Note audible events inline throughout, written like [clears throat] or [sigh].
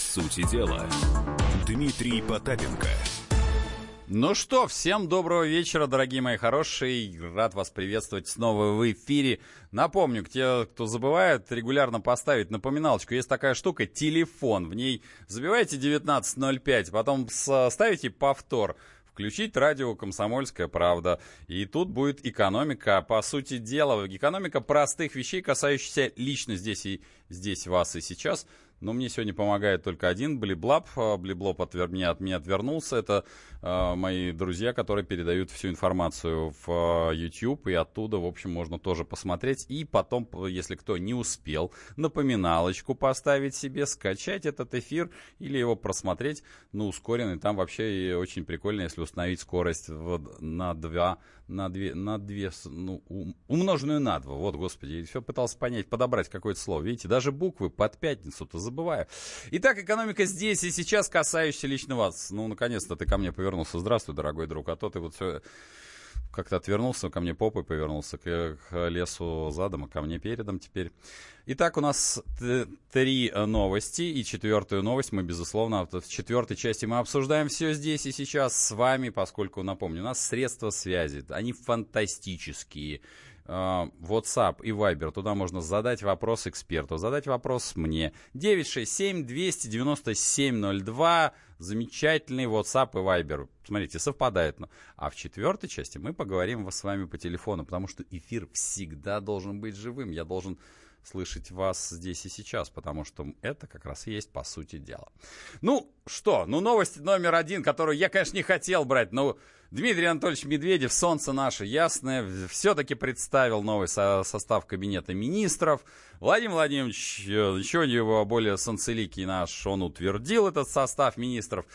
сути дела, Дмитрий Потапенко. Ну что, всем доброго вечера, дорогие мои хорошие. Рад вас приветствовать снова в эфире. Напомню, те, кто забывает, регулярно поставить напоминалочку. Есть такая штука, телефон. В ней забивайте 19.05, потом ставите повтор включить радио «Комсомольская правда». И тут будет экономика, по сути дела, экономика простых вещей, касающихся лично здесь и здесь вас и сейчас. Но мне сегодня помогает только один Блиблап. А, Блиблоп от меня, от меня отвернулся. Это э, мои друзья, которые передают всю информацию в э, YouTube. И оттуда, в общем, можно тоже посмотреть. И потом, если кто не успел, напоминалочку поставить себе, скачать этот эфир или его просмотреть, ну, ускоренный. Там вообще очень прикольно, если установить скорость вот, на 2, на 2, на 2, ну, умноженную на 2. Вот, господи, и все пытался понять, подобрать какое-то слово. Видите, даже буквы под пятницу-то забываю. Итак, экономика здесь и сейчас, касающаяся лично вас. Ну, наконец-то ты ко мне повернулся. Здравствуй, дорогой друг. А то ты вот все как-то отвернулся, ко мне попой повернулся, к, к лесу задом, а ко мне передом теперь. Итак, у нас три новости, и четвертую новость мы, безусловно, в четвертой части мы обсуждаем все здесь и сейчас с вами, поскольку, напомню, у нас средства связи, они фантастические. А, WhatsApp и Viber. Туда можно задать вопрос эксперту, задать вопрос мне. 967-297-02. Замечательный WhatsApp и Viber. Смотрите, совпадает. А в четвертой части мы поговорим с вами по телефону, потому что эфир всегда должен быть живым. Я должен слышать вас здесь и сейчас, потому что это как раз и есть по сути дела. Ну что, ну новость номер один, которую я, конечно, не хотел брать, но Дмитрий Анатольевич Медведев, солнце наше ясное, все-таки представил новый со состав кабинета министров. Владимир Владимирович, э, еще его более санцеликий наш, он утвердил этот состав министров.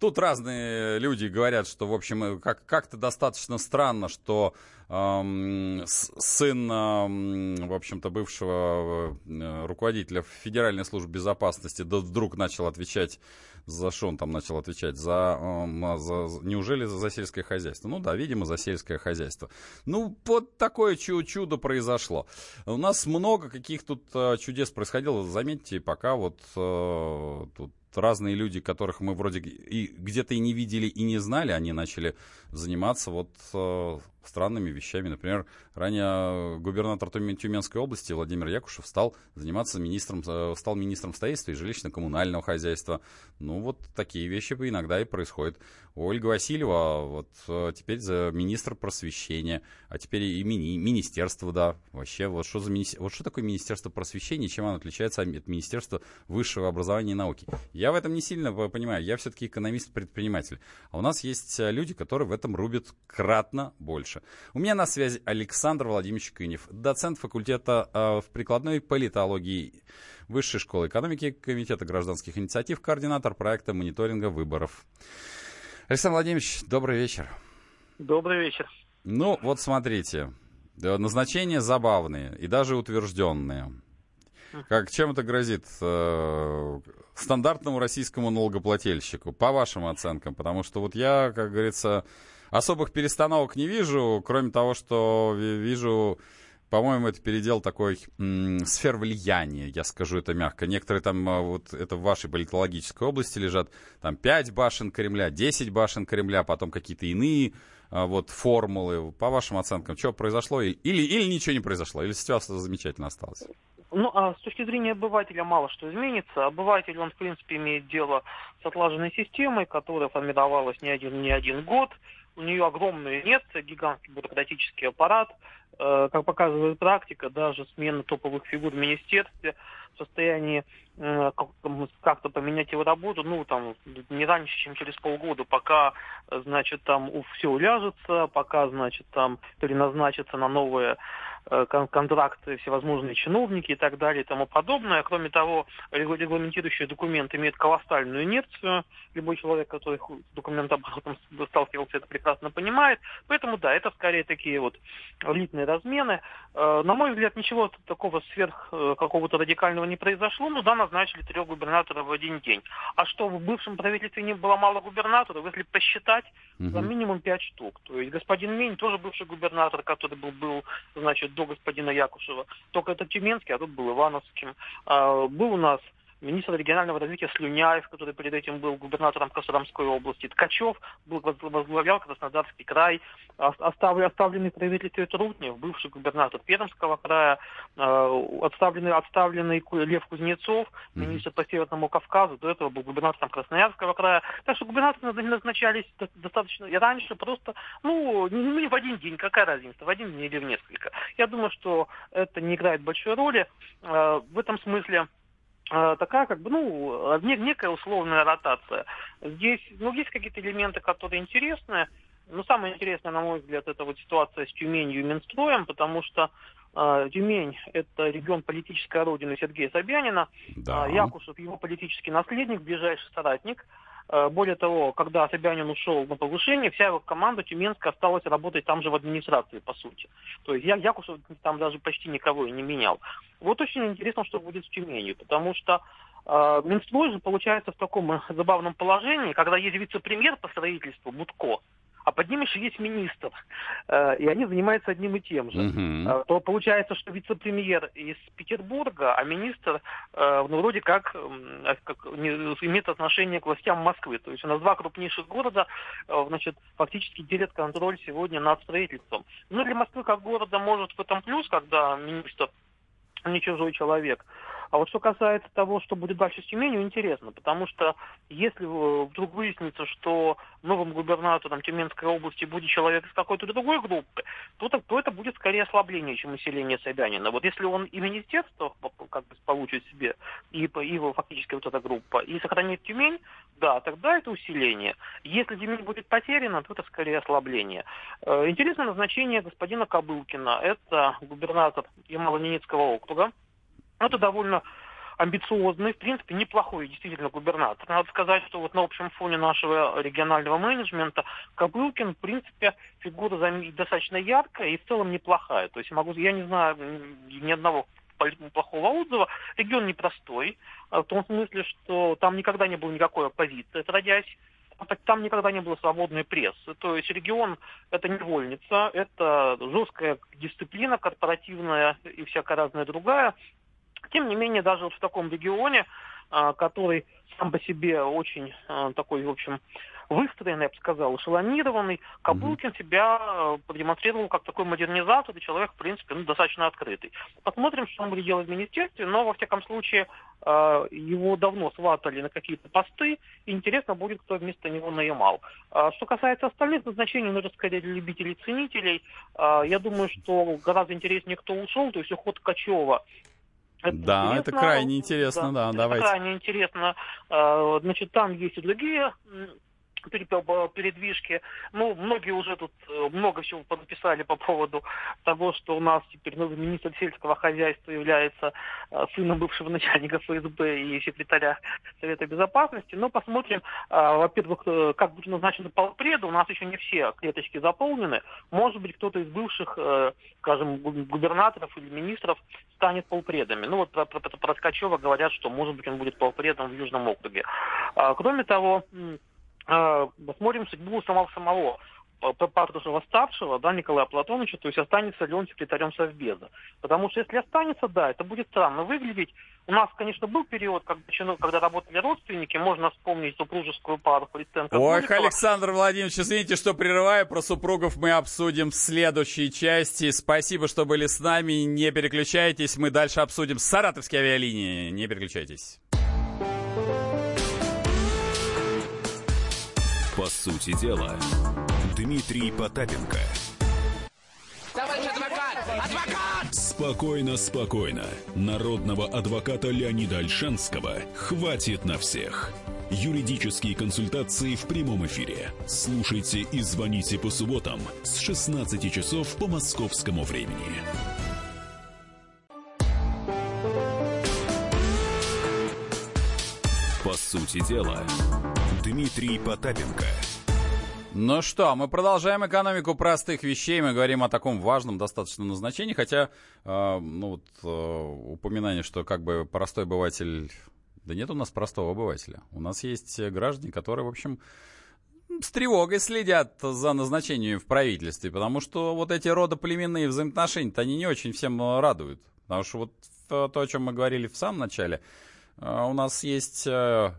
Тут разные люди говорят, что, в общем, э, как- как-то достаточно странно, что эм, сын, эм, в общем-то, бывшего э, руководителя Федеральной службы безопасности да, вдруг начал отвечать за что он там начал отвечать? За, э, за, неужели за сельское хозяйство? Ну да, видимо, за сельское хозяйство. Ну, вот такое чудо произошло. У нас много каких тут э, чудес происходило. Заметьте, пока вот э, тут разные люди, которых мы вроде и где-то и не видели, и не знали, они начали заниматься вот э, странными вещами. Например, ранее губернатор Тюменской области Владимир Якушев стал заниматься министром, э, стал министром строительства и жилищно-коммунального хозяйства. Ну, вот такие вещи иногда и происходят. Ольга Васильева вот э, теперь за министр просвещения, а теперь и мини, министерство, да. Вообще, вот что, за мини, вот что такое Министерство просвещения, чем оно отличается от Министерства высшего образования и науки? Я в этом не сильно понимаю, я все-таки экономист-предприниматель. А у нас есть люди, которые в этом рубят кратно больше. У меня на связи Александр Владимирович Кынев, доцент факультета э, в прикладной политологии Высшей школы экономики Комитета гражданских инициатив, координатор проекта мониторинга выборов. Александр Владимирович, добрый вечер. Добрый вечер. Ну, вот смотрите, назначения забавные и даже утвержденные. Как, чем это грозит э, стандартному российскому налогоплательщику, по вашим оценкам? Потому что вот я, как говорится, особых перестановок не вижу, кроме того, что вижу, по-моему, это передел такой м, сфер влияния, я скажу это мягко. Некоторые там, а, вот это в вашей политологической области лежат, там 5 башен Кремля, 10 башен Кремля, потом какие-то иные а, вот формулы. По вашим оценкам, что произошло? Или, или ничего не произошло, или ситуация замечательно осталась? Ну, а с точки зрения обывателя мало что изменится. Обыватель, он, в принципе, имеет дело с отлаженной системой, которая формировалась не один, не один год. У нее огромный нет, гигантский бюрократический аппарат. Э, как показывает практика, даже смена топовых фигур в министерстве состоянии э, как-то поменять его работу, ну, там, не раньше, чем через полгода, пока, значит, там все уляжется, пока, значит, там переназначится на новые Э, контракты, всевозможные чиновники и так далее и тому подобное. Кроме того, регламентирующий документ имеет колоссальную инерцию. Любой человек, который документооборотом сталкивался, это прекрасно понимает. Поэтому, да, это скорее такие вот элитные размены. Э, на мой взгляд, ничего такого сверх какого-то радикального не произошло. Ну да, назначили трех губернаторов в один день. А что, в бывшем правительстве не было мало губернаторов? Если посчитать, угу. за минимум пять штук. То есть господин Мень тоже бывший губернатор, который был, был значит, до господина Якушева. Только это Тюменский, а тут был Ивановским. А, был у нас министр регионального развития Слюняев, который перед этим был губернатором Костромской области, Ткачев был, возглавлял Краснодарский край, оставленный правитель Трутнев, бывший губернатор Пермского края, э, отставленный, отставленный Лев Кузнецов, министр по Северному Кавказу, до этого был губернатором Красноярского края. Так что губернаторы назначались достаточно и раньше, просто, ну, не в один день, какая разница, в один день или в несколько. Я думаю, что это не играет большой роли. Э, в этом смысле такая как бы, ну, некая условная ротация. Здесь, ну, есть какие-то элементы, которые интересны. Но самое интересное, на мой взгляд, это вот ситуация с Тюменью и Минстроем, потому что э, Тюмень – это регион политической родины Сергея Собянина. Да. Якушев – его политический наследник, ближайший соратник. Э, более того, когда Собянин ушел на повышение, вся его команда Тюменская осталась работать там же в администрации, по сути. То есть я, Якушев там даже почти никого и не менял. Вот очень интересно, что будет с Тюменью, потому что э, Минстрой же получается в таком забавном положении, когда есть вице-премьер по строительству Будко, а под ним еще есть министр, э, и они занимаются одним и тем же, uh-huh. то получается, что вице-премьер из Петербурга, а министр, э, ну, вроде как, как имеет отношение к властям Москвы. То есть у нас два крупнейших города, значит, фактически делят контроль сегодня над строительством. Ну, для Москвы как города может в этом плюс, когда министр не чужой человек. А вот что касается того, что будет дальше с Тюменью, интересно, потому что если вдруг выяснится, что новым губернатором Тюменской области будет человек из какой-то другой группы, то, то это будет скорее ослабление, чем усиление Собянина. Вот если он и министерство как бы получит себе, и, и фактически вот эта группа, и сохранит Тюмень, да, тогда это усиление. Если Тюмень будет потеряна, то это скорее ослабление. Э, интересное назначение господина Кобылкина. Это губернатор Ямало-Ненецкого округа. Это довольно амбициозный, в принципе, неплохой действительно губернатор. Надо сказать, что вот на общем фоне нашего регионального менеджмента Кобылкин, в принципе, фигура достаточно яркая и в целом неплохая. То есть могу, я не знаю ни одного плохого отзыва. Регион непростой, а в том смысле, что там никогда не было никакой оппозиции, отродясь там никогда не было свободной прессы. То есть регион – это невольница, это жесткая дисциплина корпоративная и всякая разная другая. Тем не менее, даже вот в таком регионе, а, который сам по себе очень а, такой, в общем, выстроенный, я бы сказал, эшелонированный, Кабулкин себя э, продемонстрировал как такой модернизатор и человек, в принципе, ну, достаточно открытый. Посмотрим, что он будет делать в министерстве, но, во всяком случае, его давно сватали на какие-то посты, и интересно будет, кто вместо него наемал. А что касается остальных назначений, ну, это скорее для любителей-ценителей. Я думаю, что гораздо интереснее, кто ушел, то есть уход Качева это да, интересно. это крайне интересно, да, да давайте. крайне интересно. А, значит, там есть и другие передвижки. Ну, многие уже тут э, много всего написали по поводу того, что у нас теперь новый министр сельского хозяйства является э, сыном бывшего начальника ФСБ и секретаря Совета Безопасности. Но посмотрим, э, во-первых, как будет назначен полпреда. У нас еще не все клеточки заполнены. Может быть, кто-то из бывших, скажем, губернаторов или министров станет полпредами. Ну, вот про, про, про Ткачева говорят, что, может быть, он будет полпредом в Южном округе. А, кроме того, э, смотрим судьбу самого самого Патрушева старшего, да, Николая Платоновича, то есть останется ли он секретарем Совбеза. Потому что если останется, да, это будет странно выглядеть. У нас, конечно, был период, когда, когда работали родственники, можно вспомнить супружескую пару Фриценко. Ой, Александр Владимирович, извините, что прерываю, про супругов мы обсудим в следующей части. Спасибо, что были с нами, не переключайтесь, мы дальше обсудим саратовские авиалинии, не переключайтесь. По сути дела, Дмитрий Потапенко. Товарищ адвокат! Адвокат! Спокойно, спокойно. Народного адвоката Леонида Альшанского хватит на всех. Юридические консультации в прямом эфире. Слушайте и звоните по субботам с 16 часов по московскому времени. По сути дела, Дмитрий Потапенко. Ну что, мы продолжаем экономику простых вещей. Мы говорим о таком важном достаточно назначении, хотя, э, ну вот, э, упоминание, что как бы простой обыватель... Да нет у нас простого обывателя. У нас есть граждане, которые, в общем, с тревогой следят за назначением в правительстве, потому что вот эти родоплеменные взаимоотношения-то они не очень всем радуют. Потому что вот то, о чем мы говорили в самом начале, э, у нас есть э,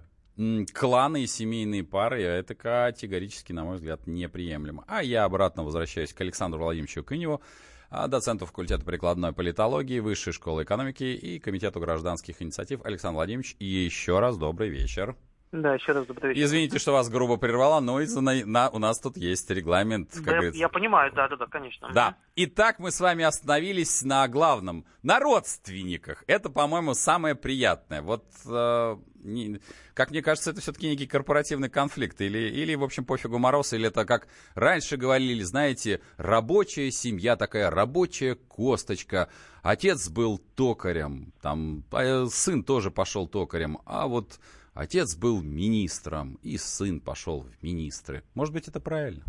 кланы и семейные пары, это категорически, на мой взгляд, неприемлемо. А я обратно возвращаюсь к Александру Владимировичу Кыневу, а, доценту факультета прикладной политологии, Высшей школы экономики и Комитету гражданских инициатив. Александр Владимирович, еще раз добрый вечер. Да, еще раз добрый вечер. Извините, что вас грубо прервала, но из на, на, у нас тут есть регламент, как да, говорится. Я понимаю, да, да, да, конечно. Да. Итак, мы с вами остановились на главном, на родственниках. Это, по-моему, самое приятное. Вот, э, не, как мне кажется, это все-таки некий корпоративный конфликт. Или, или, в общем, пофигу мороз, или это, как раньше говорили, знаете, рабочая семья такая, рабочая косточка. Отец был токарем, там, а, сын тоже пошел токарем, а вот Отец был министром, и сын пошел в министры. Может быть, это правильно?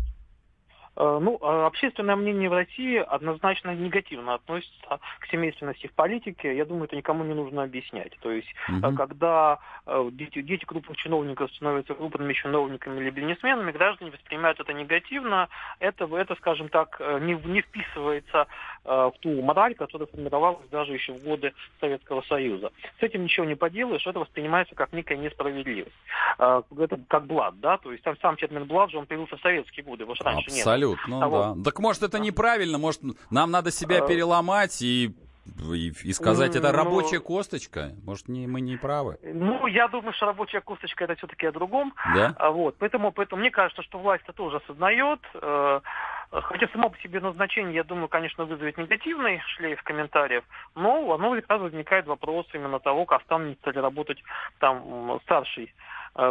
Э, ну, а общественное мнение в России однозначно негативно относится к семейственности в политике. Я думаю, это никому не нужно объяснять. То есть, угу. когда э, дети, дети крупных чиновников становятся крупными чиновниками или бизнесменами, граждане воспринимают это негативно. Это, это скажем так, не, не вписывается в ту мораль, которая формировалась даже еще в годы Советского Союза. С этим ничего не поделаешь, это воспринимается как некая несправедливость. Это как блад, да, то есть сам, сам термин блад же он появился в советские годы, его же раньше Абсолютно. нет. Абсолютно, а да. Так может это неправильно, может нам надо себя а... переломать и и, и сказать, это ну, рабочая ну, косточка? Может, не, мы не правы? Ну, я думаю, что рабочая косточка это все-таки о другом. Да? А, вот, поэтому, поэтому мне кажется, что власть это тоже осознает. Э, хотя само по себе назначение, я думаю, конечно, вызовет негативный шлейф комментариев, но оно сразу возникает вопрос именно того, как останется ли работать там старший Э,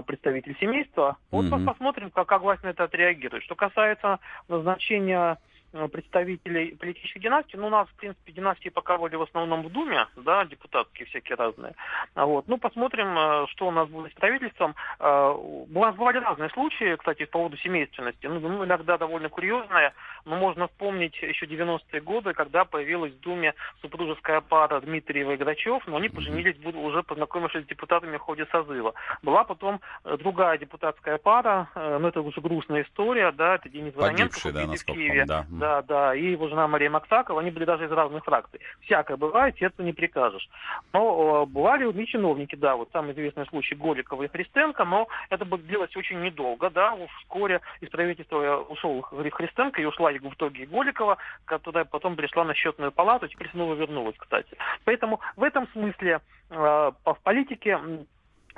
представитель семейства. Вот mm-hmm. посмотрим, как, как власть на это отреагирует. Что касается назначения Э, представителей политической династии. Ну, у нас, в принципе, династии пока были в основном в Думе, да, депутатские всякие разные. А вот. Ну, посмотрим, э, что у нас будет с правительством. Э, у нас бывали разные случаи, кстати, по поводу семейственности. Ну, ну иногда довольно курьезные. Но можно вспомнить еще 90-е годы, когда появилась в Думе супружеская пара Дмитриева и Грачев, но они поженились, уже познакомившись с депутатами в ходе созыва. Была потом другая депутатская пара, но это уже грустная история, да, это Денис Вороненко да, в Киеве. Да да, да, и его жена Мария Максакова, они были даже из разных фракций. Всякое бывает, сердцу не прикажешь. Но э, бывали и чиновники, да, вот самый известный случай Голикова и Христенко, но это бы длилось очень недолго, да, вскоре из правительства ушел Христенко и ушла в итоге Голикова, которая потом пришла на счетную палату, теперь снова вернулась, кстати. Поэтому в этом смысле э, в политике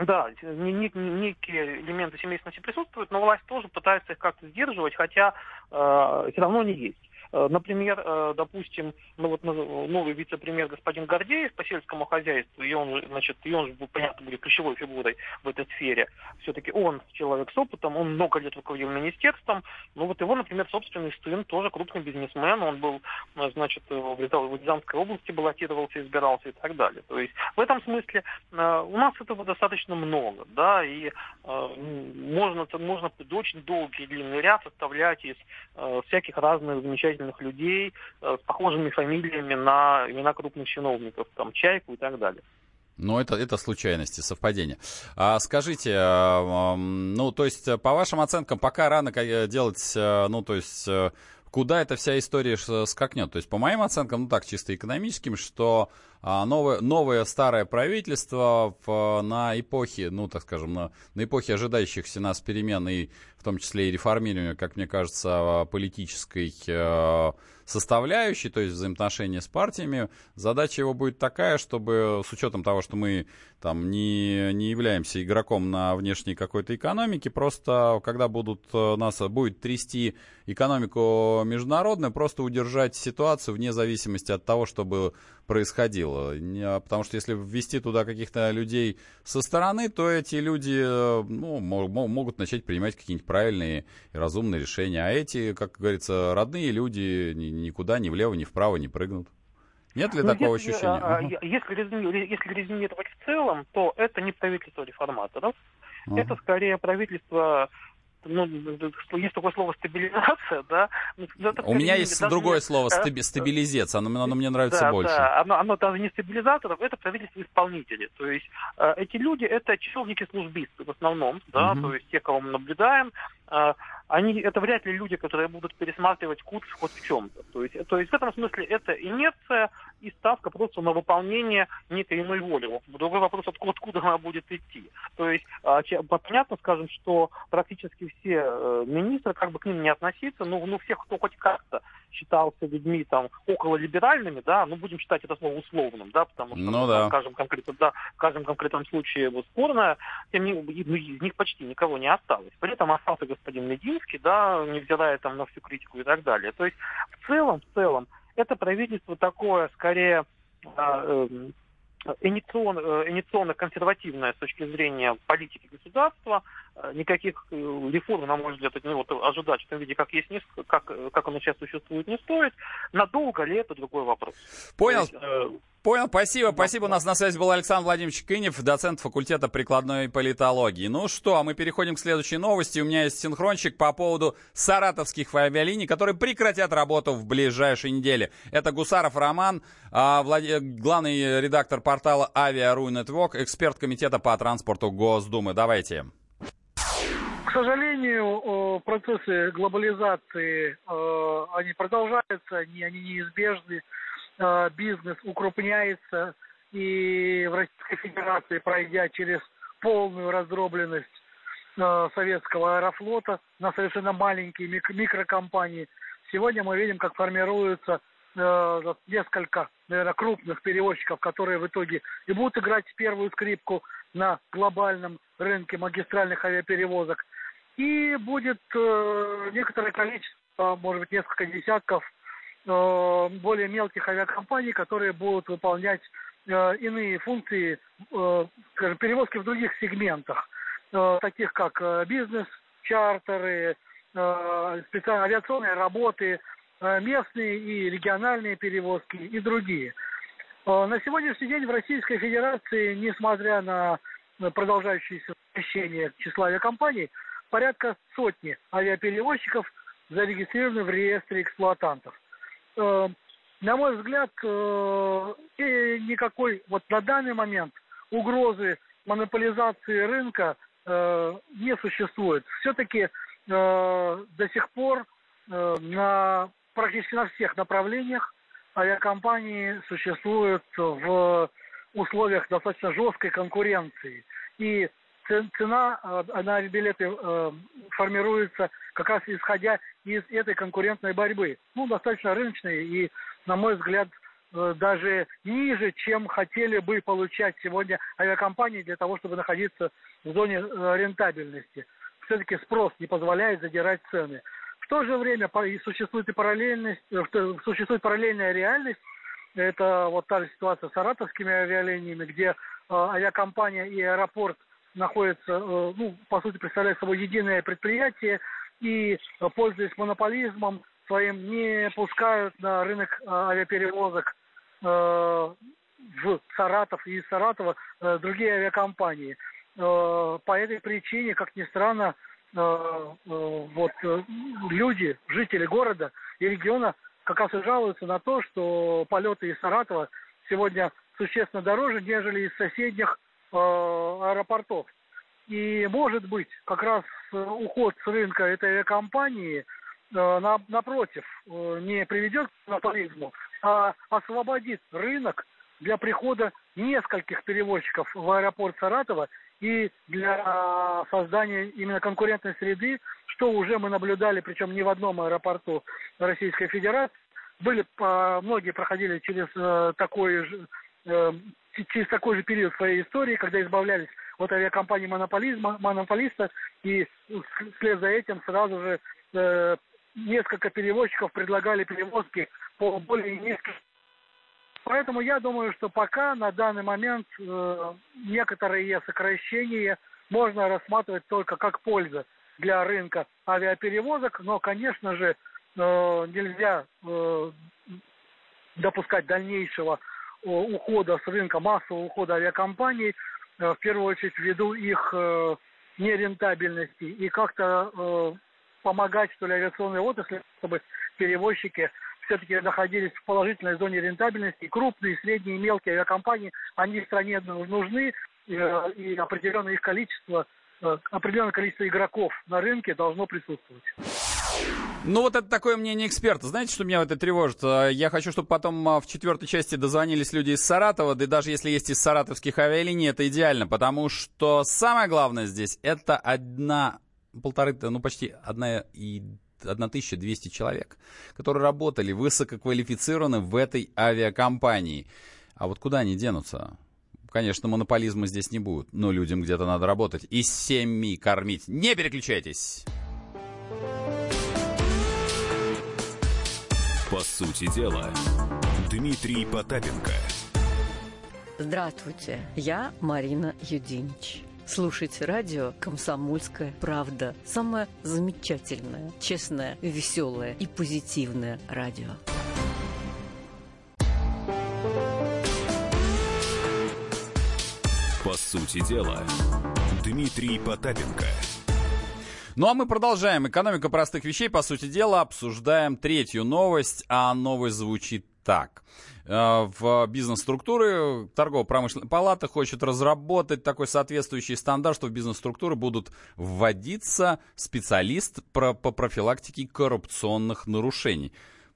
да, некие элементы семейственности присутствуют, но власть тоже пытается их как-то сдерживать, хотя э, все равно они есть. Э, например, э, допустим, ну вот новый вице-премьер господин Гордеев по сельскому хозяйству, и он, значит, и он, понятно, будет ключевой фигурой в этой сфере. Все-таки он человек с опытом, он много лет руководил министерством. Ну вот его, например, собственный сын тоже крупный бизнесмен, он был, э, значит, в Рязанской области баллотировался, избирался и так далее. То есть в этом смысле у нас этого достаточно много, да, и можно, можно очень долгий длинный ряд составлять из всяких разных замечательных замечательных людей э, с похожими фамилиями на имена крупных чиновников, там Чайку и так далее. Ну, это, это случайности, совпадения. А, скажите, а, ну, то есть, по вашим оценкам, пока рано делать, э, ну, то есть, э, куда эта вся история скакнет? То есть, по моим оценкам, ну, так, чисто экономическим, что новое, новое старое правительство в, на эпохе, ну, так скажем, на, на эпохе ожидающихся нас перемен и в том числе и реформирования, как мне кажется, политической э, составляющей, то есть взаимоотношения с партиями, задача его будет такая, чтобы с учетом того, что мы там не, не являемся игроком на внешней какой-то экономике, просто когда будут э, нас будет трясти экономику международную, просто удержать ситуацию вне зависимости от того, чтобы происходило. А, потому что если ввести туда каких-то людей со стороны, то эти люди э, ну, могут начать принимать какие-нибудь правильные и разумные решения. А эти, как говорится, родные люди никуда ни влево, ни вправо не прыгнут. Нет ли ну, такого если, ощущения? А, угу. Если, резюми, если резюмировать в целом, то это не правительство реформаторов. Угу. Это скорее правительство ну, есть такое слово стабилизация, да. Ну, У меня есть другое не, слово стаби, стабилизация, оно, оно мне нравится да, больше. Да, оно, оно даже не стабилизаторов, это правительство исполнители. То есть э, эти люди это чиновники службисты в основном, да, угу. то есть те, кого мы наблюдаем, э, они, это вряд ли люди, которые будут пересматривать курс хоть в чем-то. То есть, то есть в этом смысле это инерция и ставка просто на выполнение некой иной воли. Другой вопрос, откуда, откуда она будет идти. То есть а, понятно, скажем, что практически все э, министры, как бы к ним не относиться, ну, ну всех, кто хоть как-то считался людьми там около либеральными, да, ну будем считать это слово условным, да, потому что, ну, да. скажем конкретно, да, в каждом конкретном случае вот, спорно, тем не ну, из них почти никого не осталось. При этом остался господин Мединский, да, невзирая там на всю критику и так далее. То есть в целом, в целом, это правительство такое, скорее, а, эм, иницион, э, с точки зрения политики государства. Э, никаких э, реформ, на мой взгляд, от него ожидать в том виде, как, есть, не, как, как оно сейчас существует, не стоит. Надолго ли это другой вопрос. Понял. есть, э, Понял, спасибо. Да, спасибо. У нас на связи был Александр Владимирович Кынев, доцент факультета прикладной политологии. Ну что, а мы переходим к следующей новости. У меня есть синхрончик по поводу саратовских авиалиний, которые прекратят работу в ближайшей неделе. Это Гусаров Роман, а, главный редактор портала Авиару Network, эксперт комитета по транспорту Госдумы. Давайте. К сожалению, процессы глобализации, они продолжаются, они неизбежны Э, бизнес укрупняется, и в Российской Федерации, пройдя через полную раздробленность советского аэрофлота на совершенно маленькие мик- микрокомпании, сегодня мы видим, как формируются несколько, наверное, крупных перевозчиков, которые в итоге и будут играть первую скрипку на глобальном рынке магистральных авиаперевозок. И будет э, некоторое количество, может быть, несколько десятков Э, более мелких авиакомпаний, которые будут выполнять э, иные функции, э, скажем, перевозки в других сегментах, таких как бизнес, чартеры, специальные авиационные работы, местные и региональные перевозки и другие. На сегодняшний день в Российской Федерации, несмотря на продолжающееся сокращение числа авиакомпаний, порядка сотни авиаперевозчиков зарегистрированы в реестре эксплуатантов. Э, на мой взгляд, э, никакой вот на данный момент угрозы монополизации рынка э, не существует. Все-таки до сих пор на практически на всех направлениях авиакомпании существуют в условиях достаточно жесткой конкуренции. И цена на билеты формируется как раз исходя из этой конкурентной борьбы. Ну, достаточно рыночной и, на мой взгляд, э, даже ниже, чем хотели бы получать сегодня авиакомпании для того, чтобы находиться в зоне э, рентабельности. Все-таки спрос не позволяет задирать цены. В то же время существует и параллельность, э, существует параллельная реальность. Это вот та же ситуация с саратовскими авиалиниями, где авиакомпания и аэропорт находятся, ну, по сути, представляют собой единое предприятие, и, э, пользуясь монополизмом своим, не пускают на рынок э, авиаперевозок э, в Саратов и из Саратова другие авиакомпании. По этой причине, как ни странно, вот люди, жители города и региона как раз и жалуются на то, что полеты из Саратова сегодня существенно дороже, нежели из соседних аэропортов. И может быть как раз э, уход с рынка этой авиакомпании э, напротив э, не приведет к монополизму, а освободит рынок для прихода нескольких перевозчиков в аэропорт Саратова и для создания именно конкурентной среды, что уже мы наблюдали, причем не в одном аэропорту Российской Федерации. Были, многие проходили через такой же, через такой же период своей истории, когда избавлялись от авиакомпании монополизма, монополиста, и вслед за этим сразу же э, несколько перевозчиков предлагали перевозки по более низким. Поэтому я думаю, что пока на данный момент э, некоторые сокращения можно рассматривать только как польза для рынка авиаперевозок, но, конечно же, э, нельзя э, допускать дальнейшего ухода с рынка, массового ухода авиакомпаний, Э, в первую очередь ввиду их э, нерентабельности и как-то э, помогать, что ли, авиационной отрасли, чтобы перевозчики все-таки находились в положительной зоне рентабельности. Крупные, средние мелкие авиакомпании, они стране нужны, и определенное их количество э, определенное количество игроков на рынке должно присутствовать. Ну, вот это такое мнение эксперта. Знаете, что меня вот это тревожит? А, Я хочу, чтобы потом а, в четвертой части дозвонились люди из Саратова, да и даже если есть из саратовских авиалиний, это идеально, потому что самое главное здесь это одна, полторы, ну, почти одна и 1200 человек, которые работали высококвалифицированы в этой авиакомпании. А вот куда они денутся? Конечно, монополизма здесь не будет, но людям где-то надо работать и семьи кормить. Не переключайтесь! По сути дела, Дмитрий Потапенко. Здравствуйте, я Марина Юдинич. Слушайте радио «Комсомольская правда». Самое замечательное, честное, веселое и позитивное радио. По сути дела, Дмитрий Потапенко. Ну а мы продолжаем. Экономика простых вещей, по сути дела, обсуждаем третью новость, а новость звучит так. Э, В бизнес-структуры торгово-промышленная палата хочет разработать такой соответствующий стандарт, что в бизнес-структуры будут вводиться специалист по профилактике коррупционных нарушений.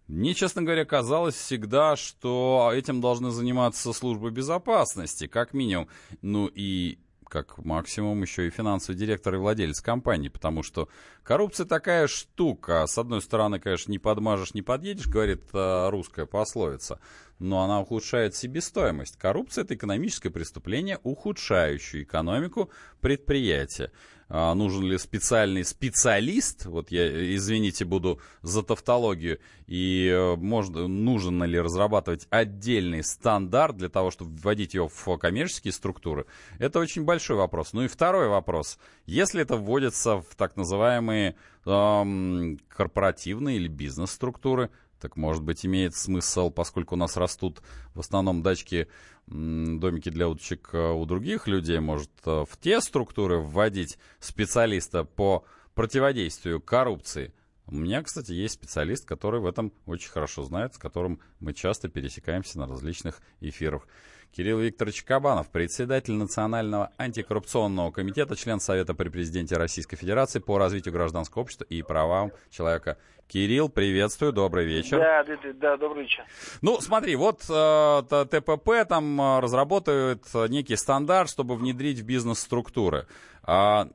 Мне, честно говоря, казалось всегда, что этим должны заниматься службы безопасности, как минимум. Ну и как максимум еще и финансовый директор и владелец компании, потому что коррупция такая штука. С одной стороны, конечно, не подмажешь, не подъедешь, говорит э, русская пословица, но она ухудшает себестоимость. Коррупция – это экономическое преступление, ухудшающее экономику предприятия. А нужен ли специальный специалист, вот я, извините, буду за тавтологию, и э, можно, нужно ли разрабатывать отдельный стандарт для того, чтобы вводить его в коммерческие структуры, это очень большой вопрос. Ну и второй вопрос. Если это вводится в так называемые эм, корпоративные или бизнес-структуры, так, может быть, имеет смысл, поскольку у нас растут в основном дачки, домики для уточек э, у других людей, может, э, в те структуры вводить специалиста по противодействию коррупции. У меня, кстати, есть специалист, который в этом очень хорошо знает, с которым мы часто пересекаемся на различных эфирах. Кирилл Викторович Кабанов, председатель Национального антикоррупционного комитета, член Совета при президенте Российской Федерации по развитию гражданского общества и правам человека. Кирилл, приветствую, добрый вечер. Да, да, да, добрый вечер. Ну, смотри, вот э, ТПП там э, разработают э, некий стандарт, чтобы внедрить в бизнес-структуры. А,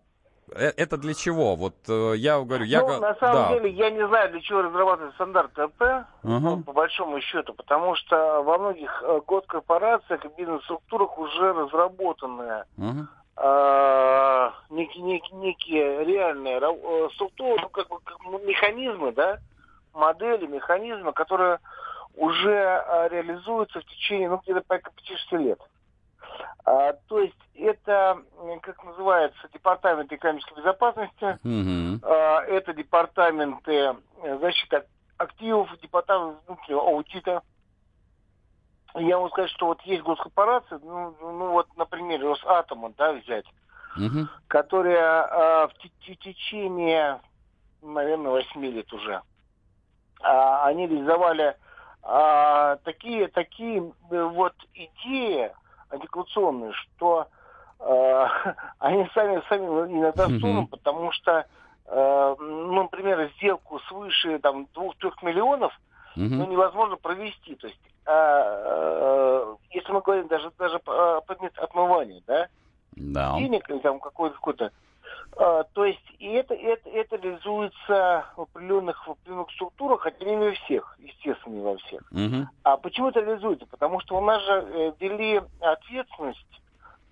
это для чего? Вот э, я говорю, я... ну, на самом да. деле, я не знаю, для чего разрабатывать стандарт ТП, Ага. по большому счету, потому что во многих э, госкорпорациях и бизнес-структурах уже разработаны Ага. э, некие, некие, некие реальные э, структуры, ну, как бы как механизмы, да, модели, механизмы, которые уже э, реализуются в течение, ну, где-то порядка 5-6 лет. А, то есть это, как называется, департамент экономической безопасности, Мгм. а, это департаменты э, защиты активов, департамент внутреннего аудита. Я могу сказать, что вот есть госкорпорации, ну, ну вот, например, Росатома, да, взять, Мгм. которая а, в, те- те- течение, наверное, 8 лет уже, а, они реализовали а, такие, такие э, вот идеи антикоррупционные, что а, [laughs] они сами, сами иногда стонут, потому что, э, ну, например, сделку свыше там двух-трех миллионов Мгм. ну, невозможно провести. То есть, а, э, если мы говорим даже, даже о предмете отмывания, да, Да. денег или там какой-то какой-то. А, то есть и это, это, это реализуется в определенных, в определенных структурах, хотя не во всех, естественно, не во всех. Мгм. А почему это реализуется? Потому что у нас же э, ввели ответственность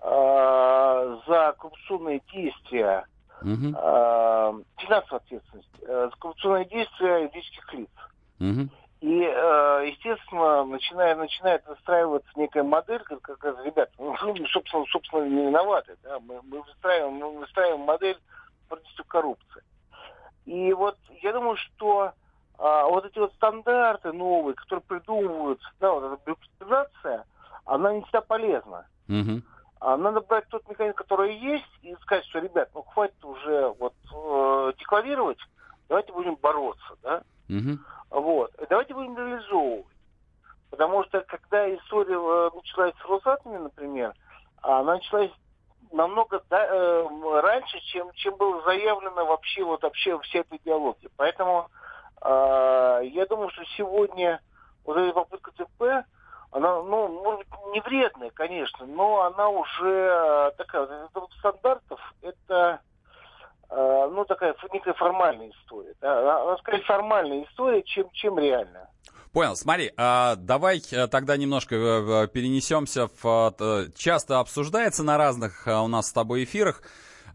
а, за коррупционные действия, Мгм. а, финансовую ответственность э, за коррупционные действия юридических лиц. Мгм. И, э, естественно, начинает, начинает выстраиваться некая модель, как, как раз, ребят, ну, мы, собственно, собственно, не виноваты. Да? Мы, мы, выстраиваем, мы выстраиваем модель против коррупции. И вот я думаю, что а, вот эти вот стандарты новые, которые придумывают, да, вот эта бюрократизация, она не всегда полезна. Мгм. А надо брать тот механизм, который есть, и сказать, что, ребят, ну хватит уже вот э, декларировать, давайте будем бороться, да? Мгм. Вот. Давайте будем реализовывать. Потому что, когда история э, началась с Росатоми, например, она началась намного э, раньше, чем, чем было заявлено вообще вот вообще вся эта идеология. Поэтому э, я думаю, что сегодня вот эта попытка ТП, она, ну, может быть, не вредная, конечно, но она уже такая, это вот стандартов, это, э, такая некая формальная история. Да? Она, скорее, формальная история, чем, чем реальная. Понял. Смотри, а, давай э, тогда немножко э, перенесемся в... Часто обсуждается на разных у нас с тобой эфирах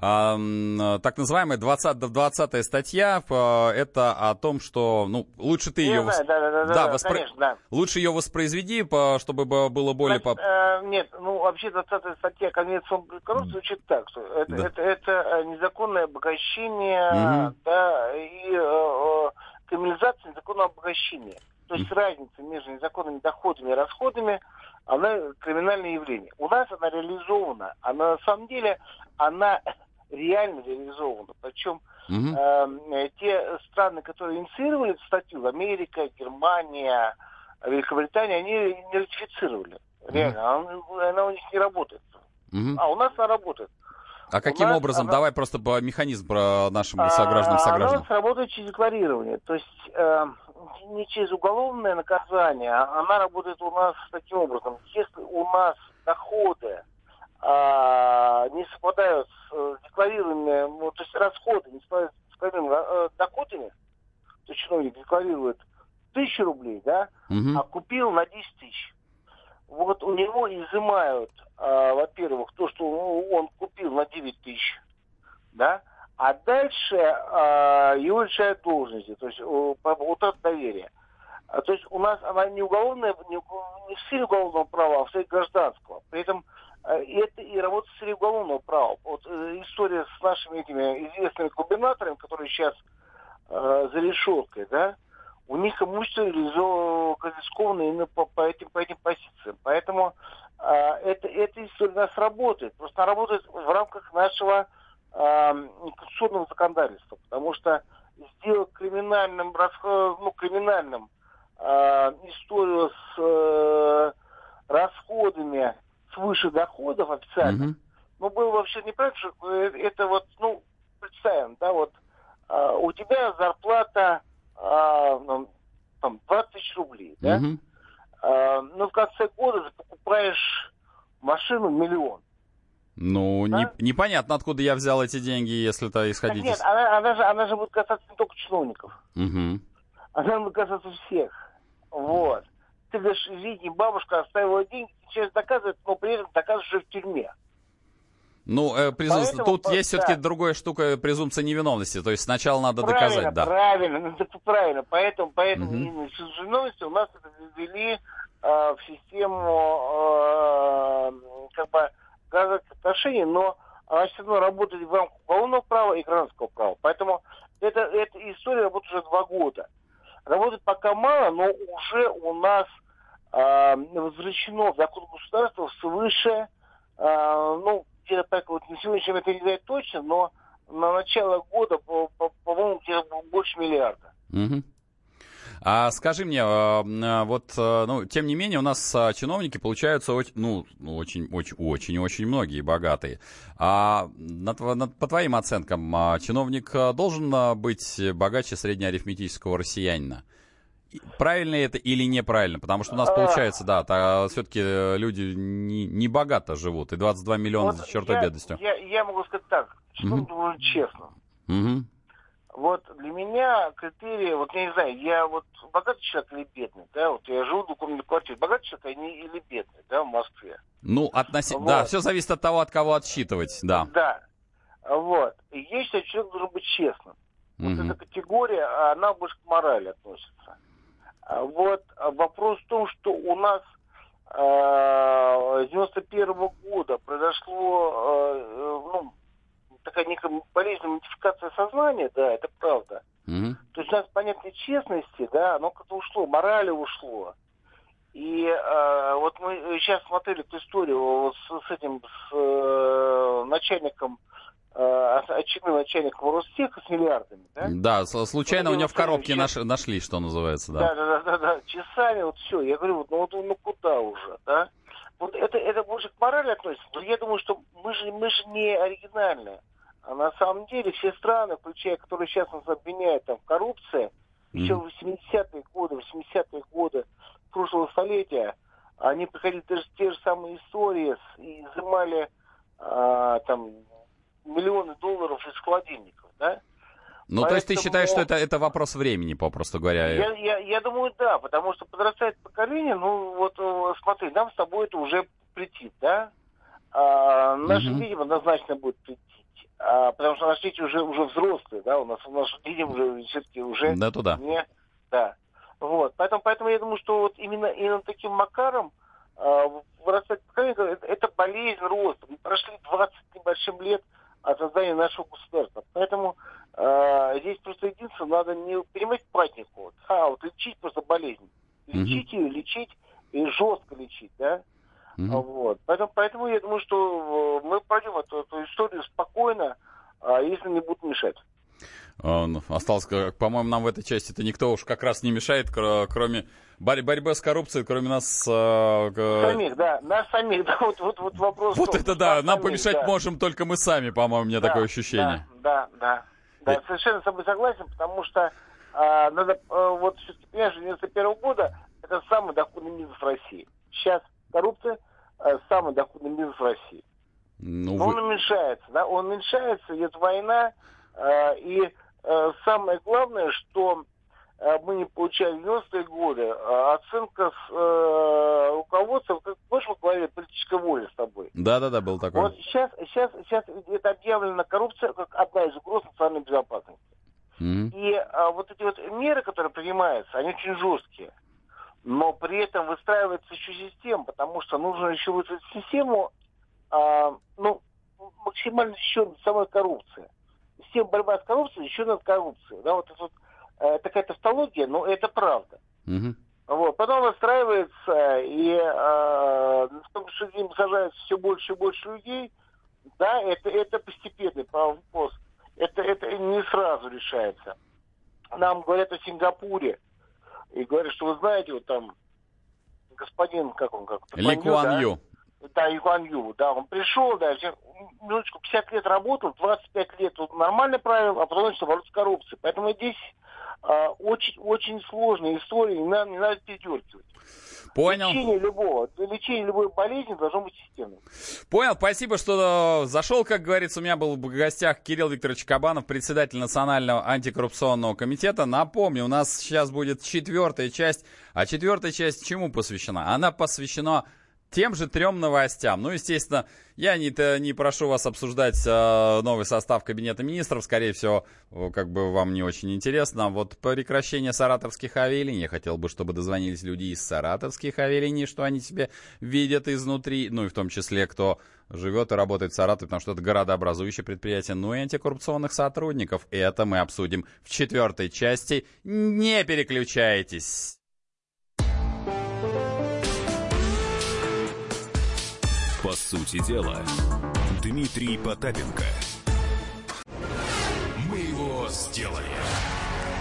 так называемая 20, 20 статья, это о том, что, ну, лучше ты ее... Вос... Да, да, да, да, да, воспро... конечно, да. Лучше ее воспроизведи, чтобы было более... Значит, э, нет, ну, вообще 20 статья Конвенции коррупции звучит так, что это, да. это, это э, незаконное обогащение, угу. да, и э, э, криминализация незаконного обогащения. То есть разница между незаконными доходами и расходами, она криминальное явление. У нас она реализована. Она на самом деле, она реально реализовано. Причем угу. э, те страны, которые инициировали эту статью, Америка, Германия, Великобритания, они не ратифицировали. Реально, угу. она, она у них не работает. Угу. А у нас она работает. А каким нас образом? Она... Давай просто по механизм про нашим согражданам согражданам. Она работает через декларирование. То есть э, не через уголовное наказание, а она работает у нас таким образом. Если у нас доходы а, не совпадают с э, декларируемыми, ну, то есть расходы не совпадают с декларируемыми э, доходами, то чиновник декларирует тысячу рублей, да, угу. а купил на 10 тысяч. Вот у него изымают, а, во-первых, то, что ну, он купил на 9 тысяч, да, а дальше а, его лишают должности, то есть утрат доверия. А, то есть у нас она не уголовная, не, не в силе уголовного права, а в силе гражданского. При этом это и работа с уголовного права. Вот э, история с нашими этими известными губернаторами, которые сейчас э, за решеткой, да, у них имущество конфисковано именно по, по, этим, по этим позициям. Поэтому э, это, эта история у нас работает. Просто она работает в рамках нашего э, конституционного законодательства. Потому что сделать криминальным, ну, криминальным э, историю с э, расходами свыше доходов официально. Угу. Ну, было вообще неправильно, что э, это вот, ну, представим, да, вот а, у тебя зарплата а, ну, там 20 тысяч рублей, да? Угу. А, ну, в конце года ты покупаешь машину миллион. Ну, да? не, непонятно, откуда я взял эти деньги, если это исходить Нет, она, она, же, она же будет касаться не только чиновников. Угу. Она будет касаться всех. Вот ты говоришь, извините, бабушка оставила деньги, сейчас доказывает, но при этом доказываешь в тюрьме. Ну, э, презум... Поэтому, тут есть да. все-таки другая штука, презумпция невиновности. То есть сначала надо правильно, доказать, да. Правильно, ну, правильно. Поэтому, поэтому угу. невиновности у нас это ввели э, в систему э, как бы гражданских отношений, но она все равно работает в рамках уголовного права и гражданского права. Поэтому это, эта история работает уже два года. Работает пока мало, но уже у нас э, возвращено в закон государства свыше, э, ну, где-то так вот, на сегодняшний момент это не знаю точно, но на начало года, по-моему, по, по, где-то больше миллиарда. А скажи мне, а, вот, ну, тем не менее, у нас чиновники получаются ну, очень, очень, очень, очень многие богатые. А по твоим оценкам, чиновник должен быть богаче среднеарифметического россиянина? Правильно это или неправильно? Потому что у нас а. получается, да, а все-таки э, люди не, не богато живут, и 22 миллиона вот за чертой бедностью. Я, я могу сказать так, что угу. думаю честно. Угу. Вот для меня критерии, вот я не знаю, я вот богатый человек или бедный, да, вот я живу в двухкомнатной квартире, богатый человек или бедный, да, в Москве. Ну, относительно, вот. да, все зависит от того, от кого отсчитывать, да. Да, вот. И я считаю, человек должен быть честным. Вот угу. эта категория, она больше к морали относится. А вот а вопрос в том, что у нас э, с 91 -го года произошло э, ну, такая некая болезненная модификация сознания, да, это правда. Mm-hmm. То есть у нас понятие честности, да, оно как-то ушло, морали ушло. И э, вот мы сейчас смотрели эту историю вот с, с этим, с э, начальником Э, очередным начальником Ростеха с миллиардами, да? Да, случайно у него в коробке наш, нашли, что называется, да. Да, да, да, да, да, часами, вот все. Я говорю, вот, ну, вот, ну куда уже, да? вот это, это больше к морали относится. Но я думаю, что мы же, мы же не оригинальные. А на самом деле все страны, включая, которые сейчас нас обвиняют там, в коррупции, mm-hmm. еще в 80-е годы, 80-е годы прошлого столетия, они приходили те же, те же самые истории и изымали а, там миллионы долларов из холодильников, да? Ну, Поэтому... то есть ты считаешь, что это, это вопрос времени, попросту говоря? Я, я, я думаю, да, потому что подрастает поколение, ну, вот э, смотри, нам с тобой это уже притит, да? А, нашим угу. детям однозначно будет притить. А, потому что наши дети уже, уже взрослые, да, у нас, у нас дети уже все-таки уже да, туда. не... Да. Вот. Поэтому, поэтому я думаю, что вот именно, именно таким макаром а, вырастать поколение, это, это болезнь роста. Мы прошли 20 небольшим лет от создания нашего государства. Поэтому э, здесь просто единственное, надо не принимать панику, а вот лечить просто болезнь. Лечить mm-hmm. ее, лечить и жестко лечить, да. Mm-hmm. Вот. Поэтому, поэтому я думаю, что мы пройдем эту, эту историю спокойно, а если не будут мешать. Он остался, по-моему, нам в этой части это никто уж как раз не мешает, кроме борь борьбы с коррупцией, кроме нас... Э, самих, да, нас самих, [laughs] да, вот, вот, вот вопрос... Вот это да, нам самих, помешать да. можем только мы сами, по-моему, у меня да, такое ощущение. Да, да, да, да, совершенно с тобой согласен, потому что а, надо, а, вот, все-таки, понимаешь, 91 года это самый доходный бизнес в России. Сейчас коррупция а, самый доходный бизнес в России. Ну, Но вы... он уменьшается, да, он уменьшается, идет война, и а, самое главное, что Э, мы не получали в 90-е годы, а оценка с э, руководством, как больше мы говорили, политической воли с тобой. Да-да-да, был такой. Вот сейчас, сейчас, сейчас это объявлена коррупция как одна из угроз национальной безопасности. Mm-hmm. И а, вот эти вот меры, которые принимаются, они очень жесткие. Но при этом выстраивается еще система, потому что нужно еще выстроить систему, а, ну, максимально еще самой коррупции. Система борьбы с коррупцией еще над коррупцией. Да, вот это вот э, такая тавтология, но это правда. Угу. Вот. Потом выстраивается, и э, в том числе сажается все больше и больше людей. Да, это, это постепенный вопрос. Это, это не сразу решается. Нам говорят о Сингапуре. И говорят, что вы знаете, вот там господин, как он, как Ли Куан Ю. Да, Юан Ю, да, он пришел, да, минуточку, 50 лет работал, 25 лет вот нормально правил, а потом начал бороться с коррупцией. Поэтому здесь а, очень, очень сложная история, не надо, не надо передергивать. Понял. Лечение любого, лечение любой болезни должно быть системным. Понял, спасибо, что зашел, как говорится. У меня был в гостях Кирилл Викторович Кабанов, председатель Национального антикоррупционного комитета. Напомню, у нас сейчас будет четвертая часть. А четвертая часть чему посвящена? Она посвящена тем же трем новостям. Ну, естественно, я не, не прошу вас обсуждать э, новый состав Кабинета министров. Скорее всего, как бы вам не очень интересно. Вот прекращение саратовских авиалиний. Я хотел бы, чтобы дозвонились люди из саратовских авиалиний, что они себе видят изнутри. Ну, и в том числе, кто живет и работает в Саратове, потому что это городообразующее предприятие, ну и антикоррупционных сотрудников. Это мы обсудим в четвертой части. Не переключайтесь. По сути дела, Дмитрий Потапенко. Мы его сделали.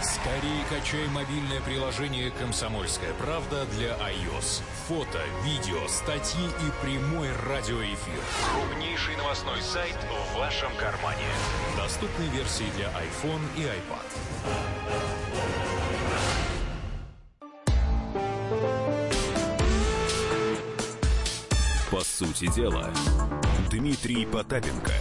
Скорее качай мобильное приложение «Комсомольская правда» для iOS. Фото, видео, статьи и прямой радиоэфир. Крупнейший новостной сайт в вашем кармане. Доступны версии для iPhone и iPad. По сути дела, Дмитрий Потапенко.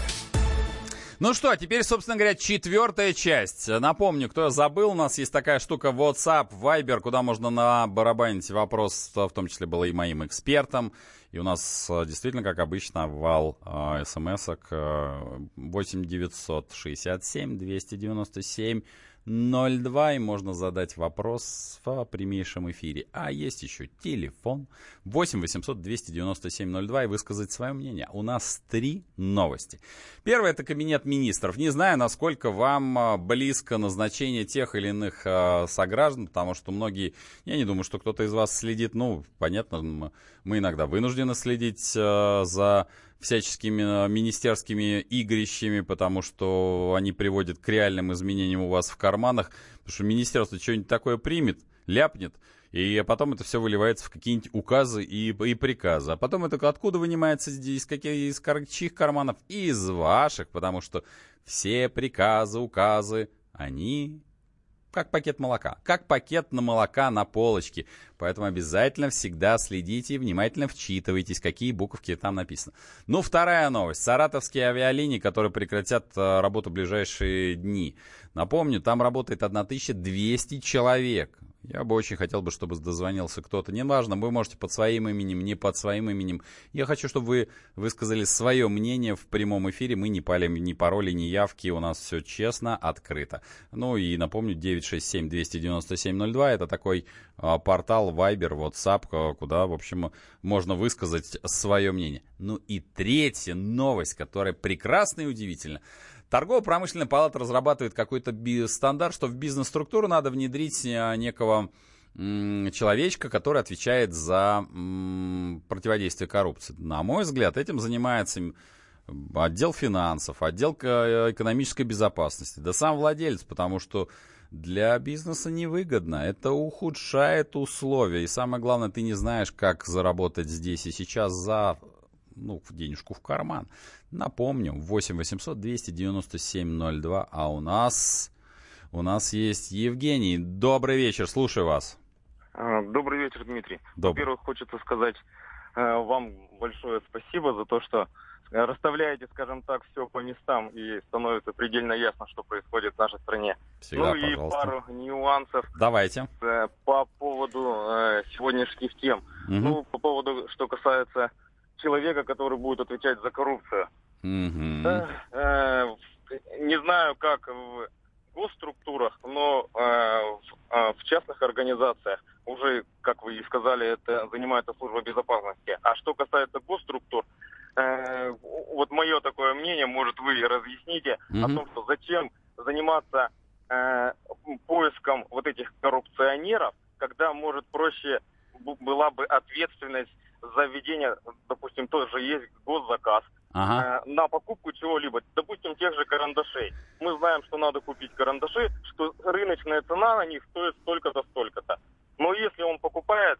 Ну что, теперь, собственно говоря, четвертая часть. Напомню, кто забыл, у нас есть такая штука WhatsApp, Viber, куда можно набарабанить вопрос, в том числе было и моим экспертам. И у нас э, действительно, как обычно, вал э, смс-ок э, 8 967 297 02, и можно задать вопрос в прямейшем эфире. А есть еще телефон 8 800 297 02 и высказать свое мнение. У нас три новости. Первое это кабинет министров. Не знаю, насколько вам а, близко назначение тех или иных э, сограждан, потому что многие, я не думаю, что кто-то из вас следит, ну, понятно, мы иногда вынуждены следить э, за всяческими э, министерскими игрищами, потому что они приводят к реальным изменениям у вас в карманах, потому что министерство что-нибудь такое примет, ляпнет, И потом это все выливается в какие-нибудь указы и, и приказы. А потом это откуда вынимается здесь, какие, из чьих карманов? Из ваших, потому что все приказы, указы, они как пакет молока, как пакет на молока на полочке. Поэтому обязательно всегда следите и внимательно вчитывайтесь, какие буковки там написаны. Ну, вторая новость. Саратовские авиалинии, которые прекратят э, работу в ближайшие дни. Напомню, там работает 1200 человек. Я бы очень хотел бы, чтобы дозвонился кто-то. Неважно, вы можете под своим именем, не под своим именем. Я хочу, чтобы вы высказали свое мнение в прямом эфире. Мы не палим ни пароли, ни явки. У нас все честно, открыто. Ну и напомню, 967-297-02. Это такой а, портал Viber, WhatsApp, а, куда, в общем, можно высказать свое мнение. Ну и третья новость, которая прекрасна и удивительна. Торгово-промышленная палата разрабатывает какой-то стандарт, что в бизнес-структуру надо внедрить а, некого человечка, который отвечает за противодействие коррупции. На мой взгляд, этим занимается отдел финансов, отдел экономической безопасности, да сам владелец, потому что для бизнеса невыгодно. Это ухудшает условия. И самое главное, ты не знаешь, как заработать здесь и сейчас за ну, денежку в карман. Напомню, 8 800 297 02, а у нас, у нас есть Евгений. Добрый вечер, слушаю вас. А, добрый вечер, Дмитрий. Добрый. Во-первых, хочется сказать э, вам большое спасибо за то, что расставляете, скажем так, все по местам и становится предельно ясно, что происходит в нашей стране. Всегда, ну и пожалуйста. пару нюансов Давайте. э, по поводу э, сегодняшних тем. Мгм. Ну, по поводу, что касается человека, который будет отвечать за коррупцию. Мгм. Э, э, не знаю, как в госструктурах, но э, в, э, в частных организациях уже, как вы и сказали, это занимается служба безопасности. А что касается госструктур, э, вот мое такое мнение, может, вы разъясните о Мгм. том, что зачем заниматься э, поиском вот этих коррупционеров, когда, может, проще была бы ответственность за введение, допустим, тоже есть госзаказ, Ага. э, на покупку чего-либо, допустим, тех же карандашей. Мы знаем, что надо купить карандаши, что рыночная цена на них стоит столько-то, столько-то. Но если он покупает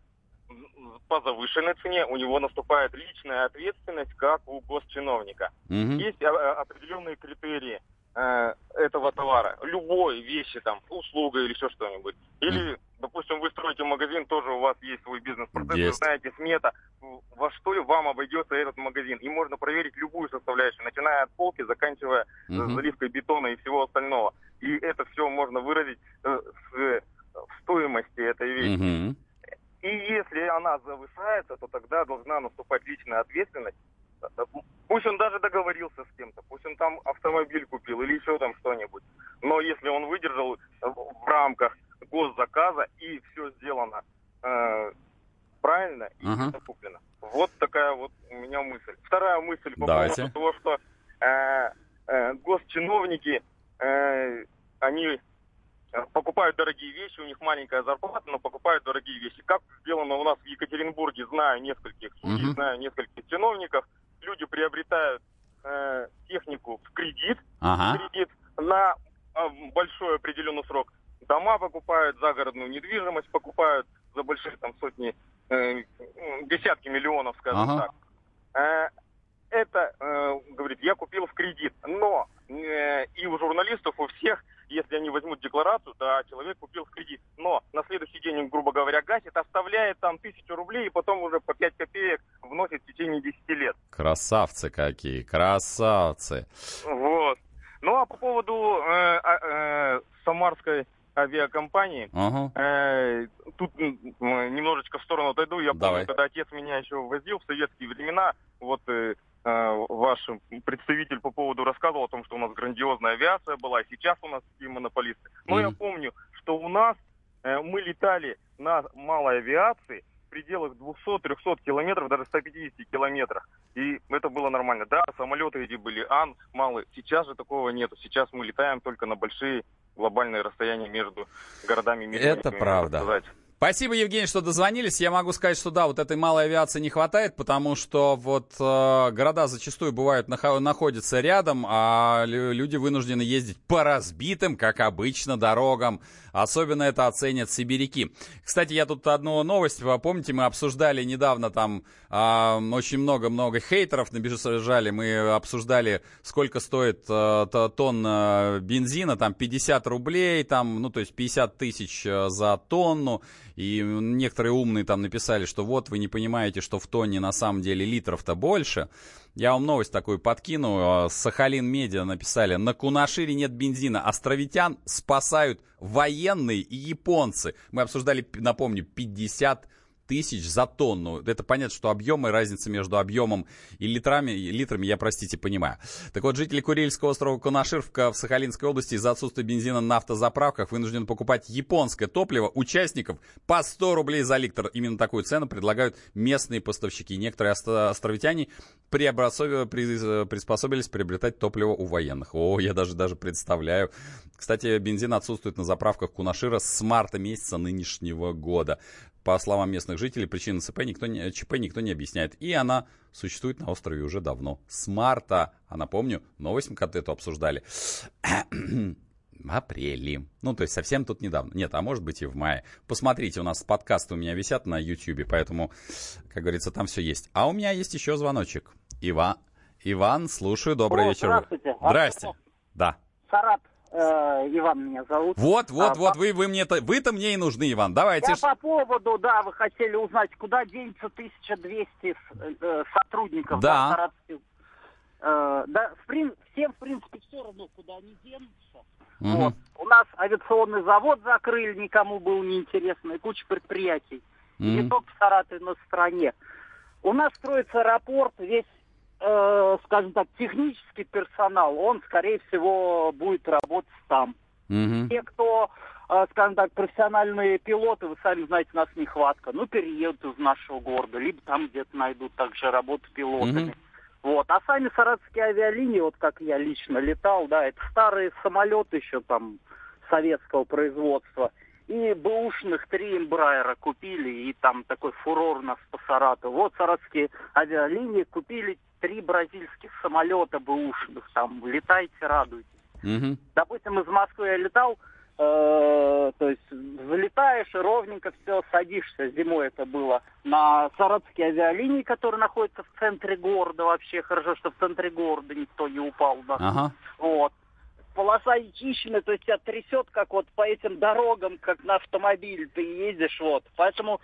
по завышенной цене, у него наступает личная ответственность, как у госчиновника. Мгм. Есть а, определенные критерии э, этого товара, любой вещи, там, услуга или еще что-нибудь. Или, допустим, вы строите магазин, тоже у вас есть свой бизнес-процесс, вы знаете смета, во что вам обойдется этот магазин. И можно проверить любую составляющую, начиная от полки, заканчивая Мгм. заливкой бетона и всего остального. И это все можно выразить э, э, в стоимости этой вещи. Мгм. И если она завышается, то тогда должна наступать личная ответственность. Пусть он даже договорился с кем-то, пусть он там автомобиль купил или еще там что-нибудь. Но если он выдержал в рамках госзаказа и все сделано э, правильно и Ага. всё куплено. Вот такая вот у меня мысль. Вторая мысль по Давайте. поводу того, что э, э, госчиновники, э, они э, покупают дорогие вещи, у них маленькая зарплата, но покупают дорогие вещи. Как сделано у нас в Екатеринбурге, знаю нескольких судей, Мгм. знаю нескольких чиновников, люди приобретают э, технику в кредит, Ага. кредит на э, большой определенный срок. Дома покупают, загородную недвижимость покупают за большие там сотни, э, десятки миллионов, скажем Ага. так. Э, это, э, говорит, я купил в кредит. Но э, и у журналистов, у всех, если они возьмут декларацию, да, человек купил в кредит. Но на следующий день, он, грубо говоря, гасит, оставляет там тысячу рублей и потом уже по 5 копеек вносит в течение 10 лет. Красавцы какие, красавцы. Вот. Ну а по поводу э, а- э, самарской авиакомпании, Ага. э, тут немножечко в сторону отойду. Я Давай. помню, когда отец меня еще возил в советские времена, вот э, ваш представитель по поводу рассказывал о том, что у нас грандиозная авиация была, и сейчас у нас такие монополисты. Но я Мгм. помню, что у нас э, мы летали на малой авиации в пределах 200-300 километров, даже 150 километрах. И это было нормально. Да, самолеты эти были Ан, малые. Сейчас же такого нету. Сейчас мы летаем только на большие глобальные расстояния между городами. Это правда. сказать. Спасибо, Евгений, что дозвонились. Я могу сказать, что да, вот этой малой авиации не хватает, потому что вот э, города зачастую бывают нах- находятся рядом, а люди вынуждены ездить по разбитым, как обычно, дорогам. Особенно это оценят сибиряки. Кстати, я тут одну новость, вы помните, мы обсуждали недавно там э, очень много-много хейтеров набежали, мы обсуждали, сколько стоит э, тонна бензина, там 50 рублей, там, ну то есть 50 тысяч э, за тонну. И некоторые умные там написали, что вот вы не понимаете, что в тонне на самом деле литров-то больше. Я вам новость такую подкину. Сахалин Медиа написали, на Кунашире нет бензина. Островитян спасают военные и японцы. Мы обсуждали, напомню, 50 тысяч за тонну. Это понятно, что объемы, разница между объемом и литрами, и литрами я, простите, понимаю. Так вот, жители Курильского острова Кунаширвка в Сахалинской области из-за отсутствия бензина на автозаправках вынуждены покупать японское топливо участников по 100 рублей за литр. Именно такую цену предлагают местные поставщики. Некоторые островитяне приспособились приобретать топливо у военных. О, я даже, даже представляю. Кстати, бензин отсутствует на заправках Кунашира с марта месяца нынешнего года. По словам местных жителей, причины ЦП никто не, ЧП никто не объясняет. И она существует на острове уже давно. С марта, а напомню, новость мы как-то эту обсуждали. [clears throat] апреле. Ну, то есть совсем тут недавно. Нет, а может быть и в мае. Посмотрите, у нас подкасты у меня висят на YouTube, поэтому, как говорится, там все есть. А у меня есть еще звоночек. Ива... Иван, слушаю, добрый О, вечер. Здравствуйте. Здрасте. Да. Сарат, э, Иван меня зовут. Вот, вот, А, вот, по- вы, вы мне-то, вы-то мне и нужны, Иван. Давайте. Я по поводу, да, вы хотели узнать, куда денется 1200 с- э, сотрудников Да. саратовских. Э, да, в прин- всем, в принципе, все равно, куда они денутся. Мгм. Вот. У нас авиационный завод закрыли, никому было неинтересно, и куча предприятий. И Не только в Саратове, но в стране. У нас строится аэропорт, весь, э, скажем так, технический персонал, он, скорее всего, будет работать там. Мгм. Те, кто, э, скажем так, профессиональные пилоты, вы сами знаете, нас нехватка, ну, переедут из нашего города, либо там где-то найдут также работу пилотами. Мгм. Вот. А сами саратовские авиалинии, вот как я лично летал, да, это старые самолеты еще там советского производства. И бэушных три эмбрайера купили, и там такой фурор у нас по Саратову. Вот саратовские авиалинии купили три бразильских самолета бэушных, там, летайте, радуйтесь. Мгм. Допустим, из Москвы я летал, э, то есть залетаешь и ровненько все, садишься, зимой это было, на саратовские авиалинии, которые находятся в центре города вообще. Хорошо, что в центре города никто не упал, да. Ага. Вот. Полоса очищена, то есть тебя трясет, как вот по этим дорогам, как на автомобиле ты ездишь, вот. Поэтому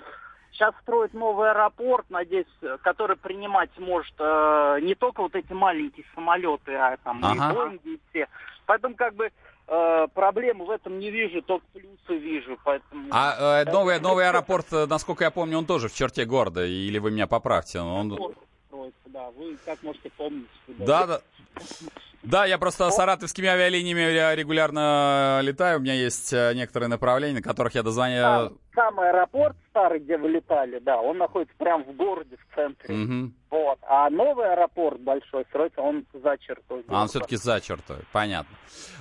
сейчас строят новый аэропорт, надеюсь, э, который принимать может э, не только вот эти маленькие самолеты, а там Ага. и Боинги, и все. Поэтому как бы э, проблемы в этом не вижу, только плюсы вижу, поэтому... А э, новый, новый аэропорт, э, насколько я помню, он тоже в черте города, или вы меня поправьте. Он... Да, вы как можете помнить. Да, да. Да, я просто саратовскими авиалиниями ре- регулярно летаю. У меня есть э, некоторые направления, на которых я дозвоняю. Сам, аэропорт старый, где вы летали, да, он находится прямо в городе, в центре. Мгм. Вот. А новый аэропорт большой строится, он за чертой. А он все-таки за чертой, понятно.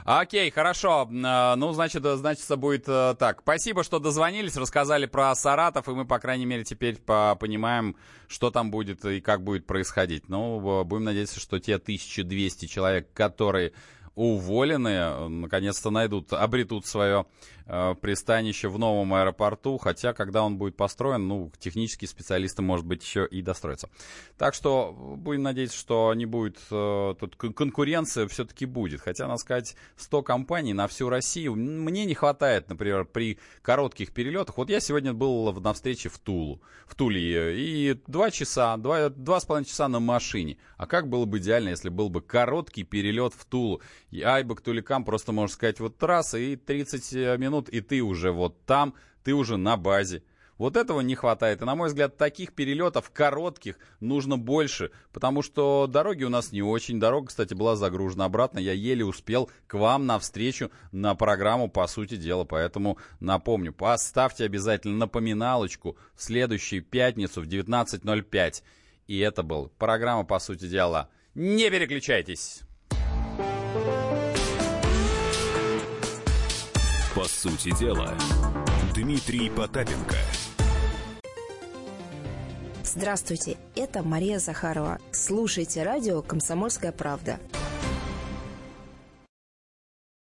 Окей, хорошо. Э, Ну, значит, э, значит, будет э, так. Спасибо, что дозвонились, рассказали про Саратов, и мы, по крайней мере, теперь по- понимаем, что там будет и как будет происходить. Ну, будем надеяться, что те 1200 человек, которые уволены, э, наконец-то найдут, обретут свое э, пристанище в новом аэропорту, хотя, когда он будет построен, ну, технические специалисты, может быть, еще и достроятся. Так что будем надеяться, что не будет, э, тут кон- конкуренция все-таки будет. Хотя, надо сказать, 100 компаний на всю Россию. Мне не хватает, например, при коротких перелетах. Вот я сегодня был на встрече в Тулу, в Туле, и два часа, два, два с половиной часа на машине. А как было бы идеально, если был бы короткий перелет в Тулу? И Айбек Туликам просто, можно сказать, вот трасса и 30 минут, и ты уже вот там, ты уже на базе. Вот этого не хватает. И, на мой взгляд, таких перелетов коротких нужно больше, потому что дороги у нас не очень. Дорога, кстати, была загружена обратно. Я еле успел к вам навстречу на программу «По сути дела». Поэтому напомню, поставьте обязательно напоминалочку в следующую пятницу в 19.05. И это был программа «По сути дела». Не переключайтесь! По сути дела, Дмитрий Потапенко. Здравствуйте, это Мария Захарова. Слушайте радио «Комсомольская правда».